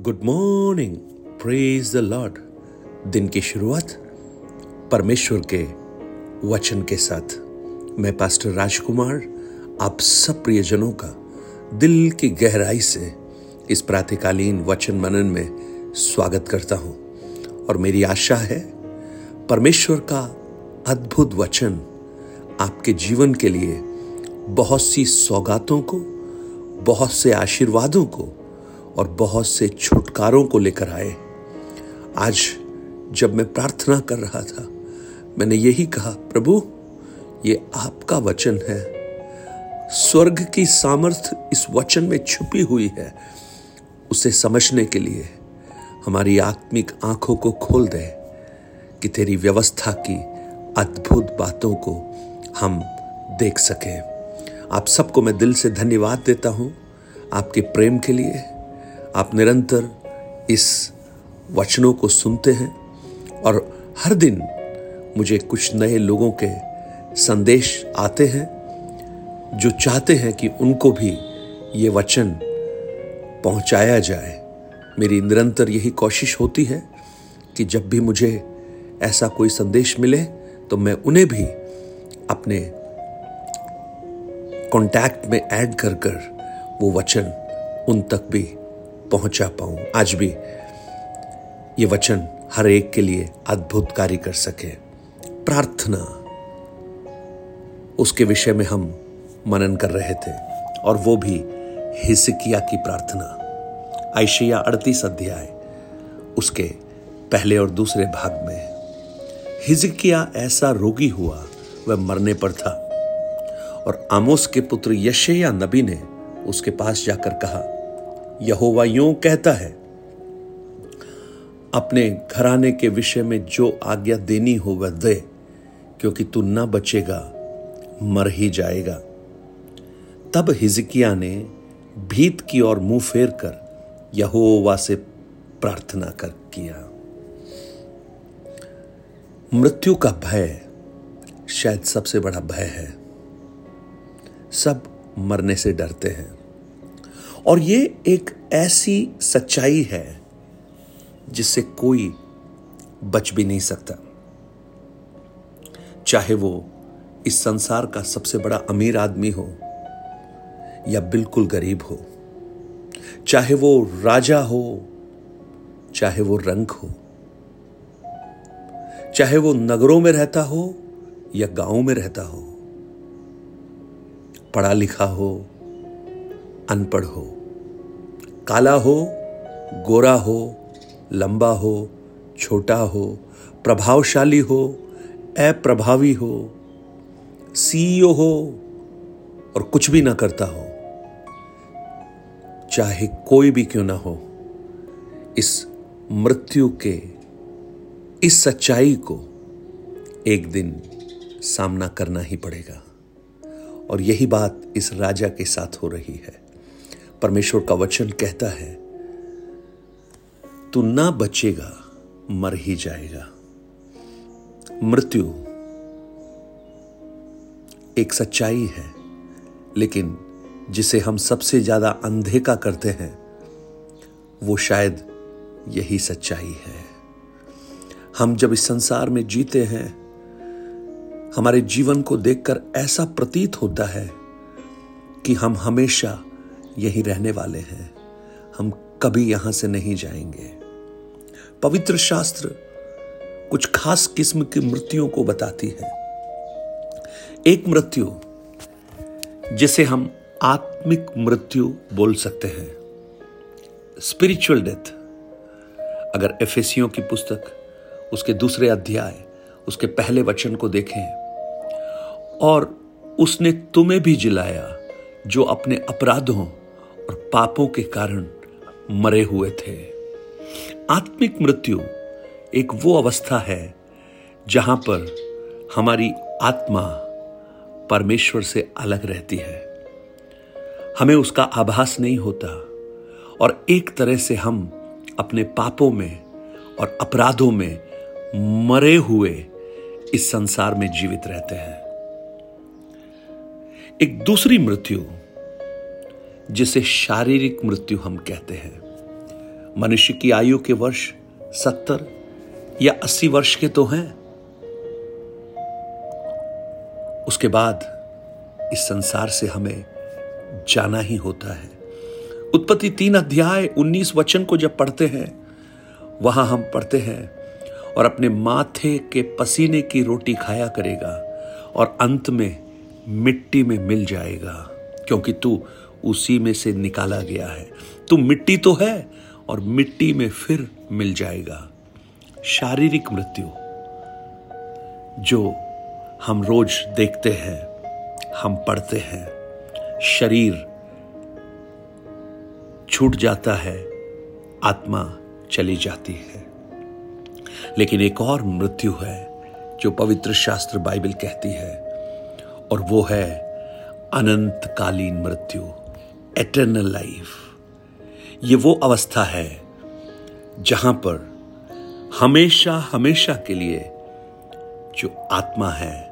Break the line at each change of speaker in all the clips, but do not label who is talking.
Good morning praise the lord दिन की शुरुआत परमेश्वर के वचन के साथ। मैं पास्टर राजकुमार, आप सब प्रियजनों का दिल की गहराई से इस प्रातकालीन वचन मनन में स्वागत करता हूँ। और मेरी आशा है परमेश्वर का अद्भुत वचन आपके जीवन के लिए बहुत सी सौगातों को, बहुत से आशीर्वादों को और बहुत से छुटकारों को लेकर आए। आज जब मैं प्रार्थना कर रहा था, मैंने यही कहा, प्रभु, ये आपका वचन है। स्वर्ग की सामर्थ्य इस वचन में छुपी हुई है। उसे समझने के लिए हमारी आत्मिक आँखों को खोल दे कि तेरी व्यवस्था की अद्भुत बातों को हम देख सकें। आप सबको मैं दिल से धन्यवाद देता हूँ आपके प्रेम के लिए। आप निरंतर इस वचनों को सुनते हैं और हर दिन मुझे कुछ नए लोगों के संदेश आते हैं जो चाहते हैं कि उनको भी ये वचन पहुँचाया जाए। मेरी निरंतर यही कोशिश होती है कि जब भी मुझे ऐसा कोई संदेश मिले तो मैं उन्हें भी अपने कांटेक्ट में ऐड कर कर वो वचन उन तक भी पहुँचा पाऊँ। आज भी ये वचन हर एक के लिए अद्भुत कार्य कर सके। प्रार्थना, उसके विषय में हम मनन कर रहे थे, और वो भी हिसकिया की प्रार्थना। आयशिया अड़तीस अध्याय, उसके पहले और दूसरे भाग में। हिजकिया ऐसा रोगी हुआ, वह मरने पर था, और आमोस के पुत्र यशया नबी ने उसके पास जाकर कहा यहोवा यूँ कहता है, अपने घराने के विषय में जो आज्ञा देनी हो वह दे, क्योंकि तू न बचेगा, मर ही जाएगा। तब हिजकिया ने भीत की ओर मुँह फेर कर यहोवा से प्रार्थना कर किया। मृत्यु का भय शायद सबसे बड़ा भय है। सब मरने से डरते हैं। और ये एक ऐसी सच्चाई है जिससे कोई बच भी नहीं सकता। चाहे वो इस संसार का सबसे बड़ा अमीर आदमी हो या बिल्कुल गरीब हो, चाहे वो राजा हो, चाहे वो रंग हो, चाहे वो नगरों में रहता हो या गाँव में रहता हो, पढ़ा लिखा हो, अनपढ़ हो काला हो, गोरा हो, लंबा हो, छोटा हो, प्रभावशाली हो, अप्रभावी हो, सीईओ हो और कुछ भी ना करता हो, चाहे कोई भी क्यों ना हो, इस मृत्यु के, इस सच्चाई को एक दिन सामना करना ही पड़ेगा। और यही बात इस राजा के साथ हो रही है। परमेश्वर का वचन कहता है, तू ना बचेगा, मर ही जाएगा। मृत्यु एक सच्चाई है, लेकिन जिसे हम सबसे ज़्यादा अनदेखा करते हैं, वो शायद यही सच्चाई है। हम जब इस संसार में जीते हैं, हमारे जीवन को देखकर ऐसा प्रतीत होता है कि हम हमेशा यही रहने वाले हैं। हम कभी यहाँ से नहीं जाएँगे। पवित्र शास्त्र कुछ खास किस्म की मृत्युओं को बताती है। एक मृत्यु, जिसे हम आत्मिक मृत्यु बोल सकते हैं। स्पिरिचुअल डेथ अगर एफेसियों की पुस्तक, उसके दूसरे अध्याय, उसके पहले वचन को देखें, और उसने तुम्हें भी जिलाया, जो अपने अपराधों और पापों के कारण मरे हुए थे। आत्मिक मृत्यु एक वो अवस्था है जहाँ पर हमारी आत्मा परमेश्वर से अलग रहती है। हमें उसका आभास नहीं होता और एक तरह से हम अपने पापों में और अपराधों में मरे हुए इस संसार में जीवित रहते हैं। एक दूसरी मृत्यु जिसे शारीरिक मृत्यु हम कहते हैं। मनुष्य की आयु के वर्ष सत्तर या अस्सी वर्ष के तो हैं। उसके बाद इस संसार से हमें जाना ही होता है। उत्पत्ति तीन अध्याय उन्नीस वचन को जब पढ़ते हैं, वहाँ हम पढ़ते हैं, और अपने माथे के पसीने की रोटी खाया करेगा, और अंत में मिट्टी में मिल जाएगा, क्योंकि तू उसी में से निकाला गया है। तू मिट्टी तो है और मिट्टी में फिर मिल जाएगा। शारीरिक मृत्यु, जो हम रोज देखते हैं, हम पढ़ते हैं, शरीर छूट जाता है, आत्मा चली जाती है। लेकिन एक और मृत्यु है, जो पवित्र शास्त्र बाइबल कहती है, और वो है अनंतकालीन मृत्यु। एटर्नल लाइफ ये वो अवस्था है जहाँ पर हमेशा हमेशा के लिए जो आत्मा है,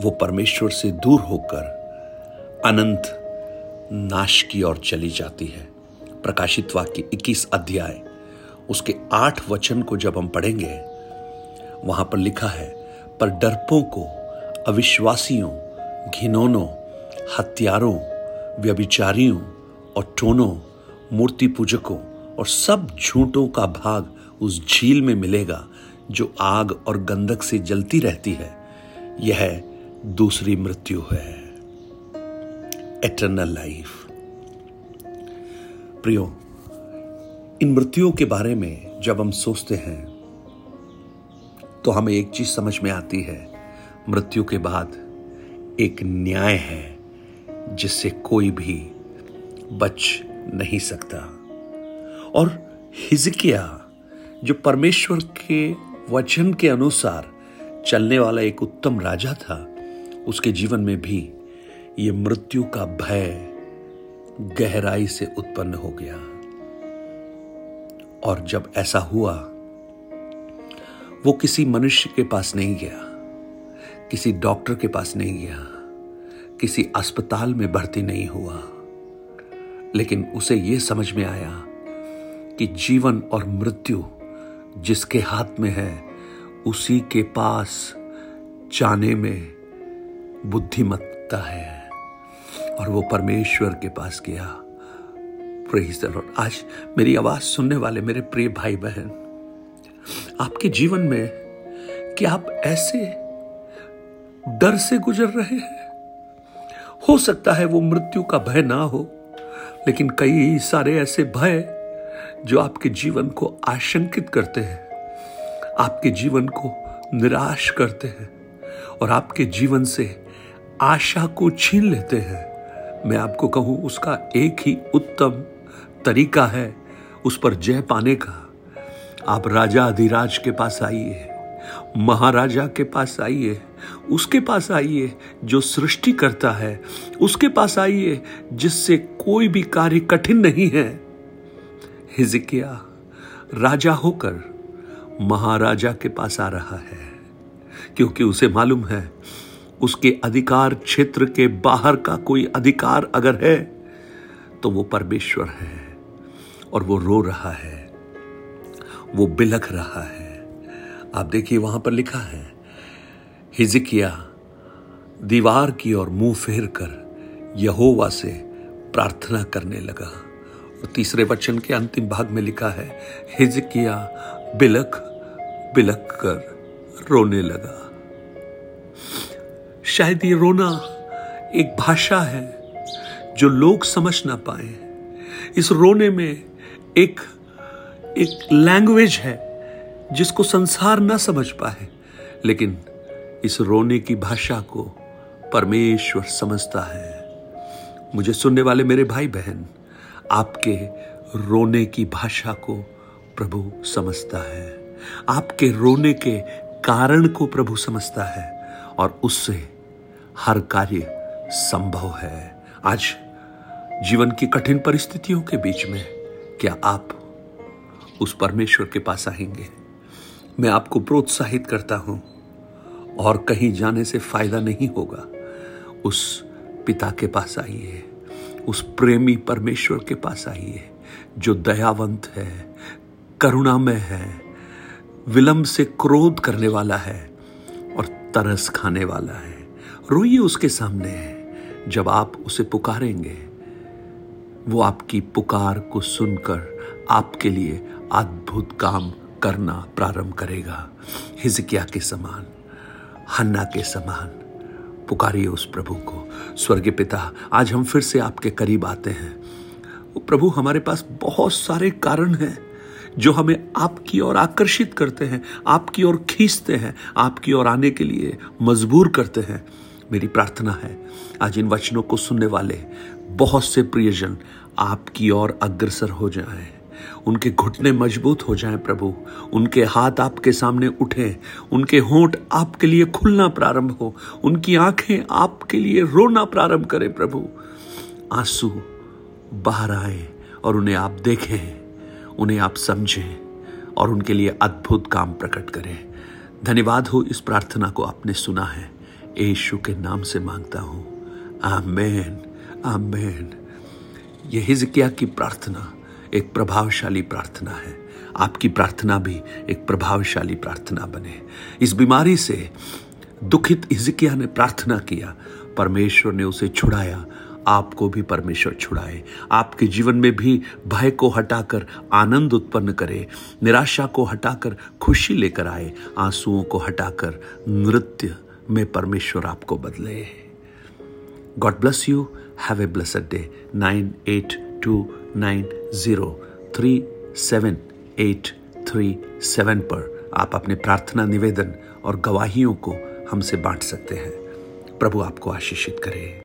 वो परमेश्वर से दूर होकर अनंत नाश की ओर चली जाती है। प्रकाशित वाक्य 21 अध्याय, उसके आठ वचन को जब हम पढ़ेंगे, वहाँ पर लिखा है, पर डरपों को, अविश्वासियों, घिनौनों हत्यारों व्यभिचारियों और टोनों, मूर्ति पूजकों और सब झूठों का भाग उस झील में मिलेगा जो आग और गंधक से जलती रहती है। यह दूसरी मृत्यु है। एटर्नल लाइफ प्रियो, इन मृत्युओं के बारे में जब हम सोचते हैं तो हमें एक चीज़ समझ में आती है। मृत्यु के बाद एक न्याय है। जिससे कोई भी बच नहीं सकता। और हिजकिया, जो परमेश्वर के वचन के अनुसार चलने वाला एक उत्तम राजा था, उसके जीवन में भी ये मृत्यु का भय गहराई से उत्पन्न हो गया। और जब ऐसा हुआ, वो किसी मनुष्य के पास नहीं गया, किसी डॉक्टर के पास नहीं गया। किसी अस्पताल में भर्ती नहीं हुआ। लेकिन उसे यह समझ में आया कि जीवन और मृत्यु जिसके हाथ में है, उसी के पास जाने में बुद्धिमत्ता है। और वो परमेश्वर के पास गया। द आज मेरी आवाज़ सुनने वाले मेरे प्रिय भाई बहन आपके जीवन में क्या आप ऐसे डर से गुजर रहे हैं? हो सकता है वो मृत्यु का भय ना हो, लेकिन कई सारे ऐसे भय जो आपके जीवन को आशंकित करते हैं, आपके जीवन को निराश करते हैं, और आपके जीवन से आशा को छीन लेते हैं। मैं आपको कहूँ, उसका एक ही उत्तम तरीका है उस पर जय पाने का। आप राजा अधिराज के पास आइए। महाराजा के पास आइए, उसके पास आइए जो सृष्टि करता है, उसके पास आइए जिससे कोई भी कार्य कठिन नहीं है। हिजकिया, राजा होकर महाराजा के पास आ रहा है, क्योंकि उसे मालूम है उसके अधिकार क्षेत्र के बाहर का कोई अधिकार अगर है तो वो परमेश्वर है और वो रो रहा है, वो बिलख रहा है। आप देखिए वहाँ पर लिखा है हिजकिया दीवार की ओर मुँह फेर कर यहोवा से प्रार्थना करने लगा। और तीसरे वचन के अंतिम भाग में लिखा है हिजकिया बिलख बिलख कर रोने लगा। शायद ये रोना एक भाषा है जो लोग समझ ना पाए। इस रोने में एक एक लैंग्वेज है। जिसको संसार ना समझ पाए, लेकिन इस रोने की भाषा को परमेश्वर समझता है। मुझे सुनने वाले मेरे भाई बहन आपके रोने की भाषा को प्रभु समझता है। आपके रोने के कारण को प्रभु समझता है, और उससे हर कार्य संभव है। आज जीवन की कठिन परिस्थितियों के बीच में क्या आप उस परमेश्वर के पास आएँगे? मैं आपको प्रोत्साहित करता हूँ। और कहीं जाने से फ़ायदा नहीं होगा। उस पिता के पास आइए। उस प्रेमी परमेश्वर के पास आइए, जो दयावंत है, करुणामय है, विलंब से क्रोध करने वाला है और तरस खाने वाला है। रोइए उसके सामने। है जब आप उसे पुकारेंगे, वो आपकी पुकार को सुनकर आपके लिए अद्भुत काम करना प्रारंभ करेगा। हिजकिया के समान, हन्ना के समान। पुकारिए उस प्रभु को। स्वर्गीय पिता, आज हम फिर से आपके करीब आते हैं। प्रभु, हमारे पास बहुत सारे कारण हैं जो हमें आपकी ओर आकर्षित करते हैं, आपकी ओर खींचते हैं, आपकी ओर आने के लिए मजबूर करते हैं। मेरी प्रार्थना है, आज इन वचनों को सुनने वाले बहुत से प्रियजन आपकी ओर अग्रसर हो जाएँ। उनके घुटने मज़बूत हो जाएँ प्रभु। उनके हाथ आपके सामने उठे। उनके होंठ आपके लिए खुलना प्रारंभ हो। उनकी आँखें आपके लिए रोना प्रारंभ करें प्रभु। आँसू बाहर आए और उन्हें आप देखें। उन्हें आप समझें और उनके लिए अद्भुत काम प्रकट करें। धन्यवाद हो इस प्रार्थना को आपने सुना है। यीशु के नाम से माँगता हूँ। आमेन। आमेन। ये हिजकिया की प्रार्थना। एक प्रभावशाली प्रार्थना है। आपकी प्रार्थना भी एक प्रभावशाली प्रार्थना बने। इस बीमारी से दुखित हिजकिया ने प्रार्थना किया। परमेश्वर ने उसे छुड़ाया। आपको भी परमेश्वर छुड़ाए। आपके जीवन में भी भय को हटाकर आनंद उत्पन्न करे। निराशा को हटाकर खुशी लेकर आए। आंसुओं को हटाकर नृत्य में परमेश्वर आपको बदले। God bless you have a blessed day nine eight two nine zero three seven eight three seven पर आप अपने प्रार्थना, निवेदन और गवाहियों को हमसे बांट सकते हैं। प्रभु आपको आशीषित करे।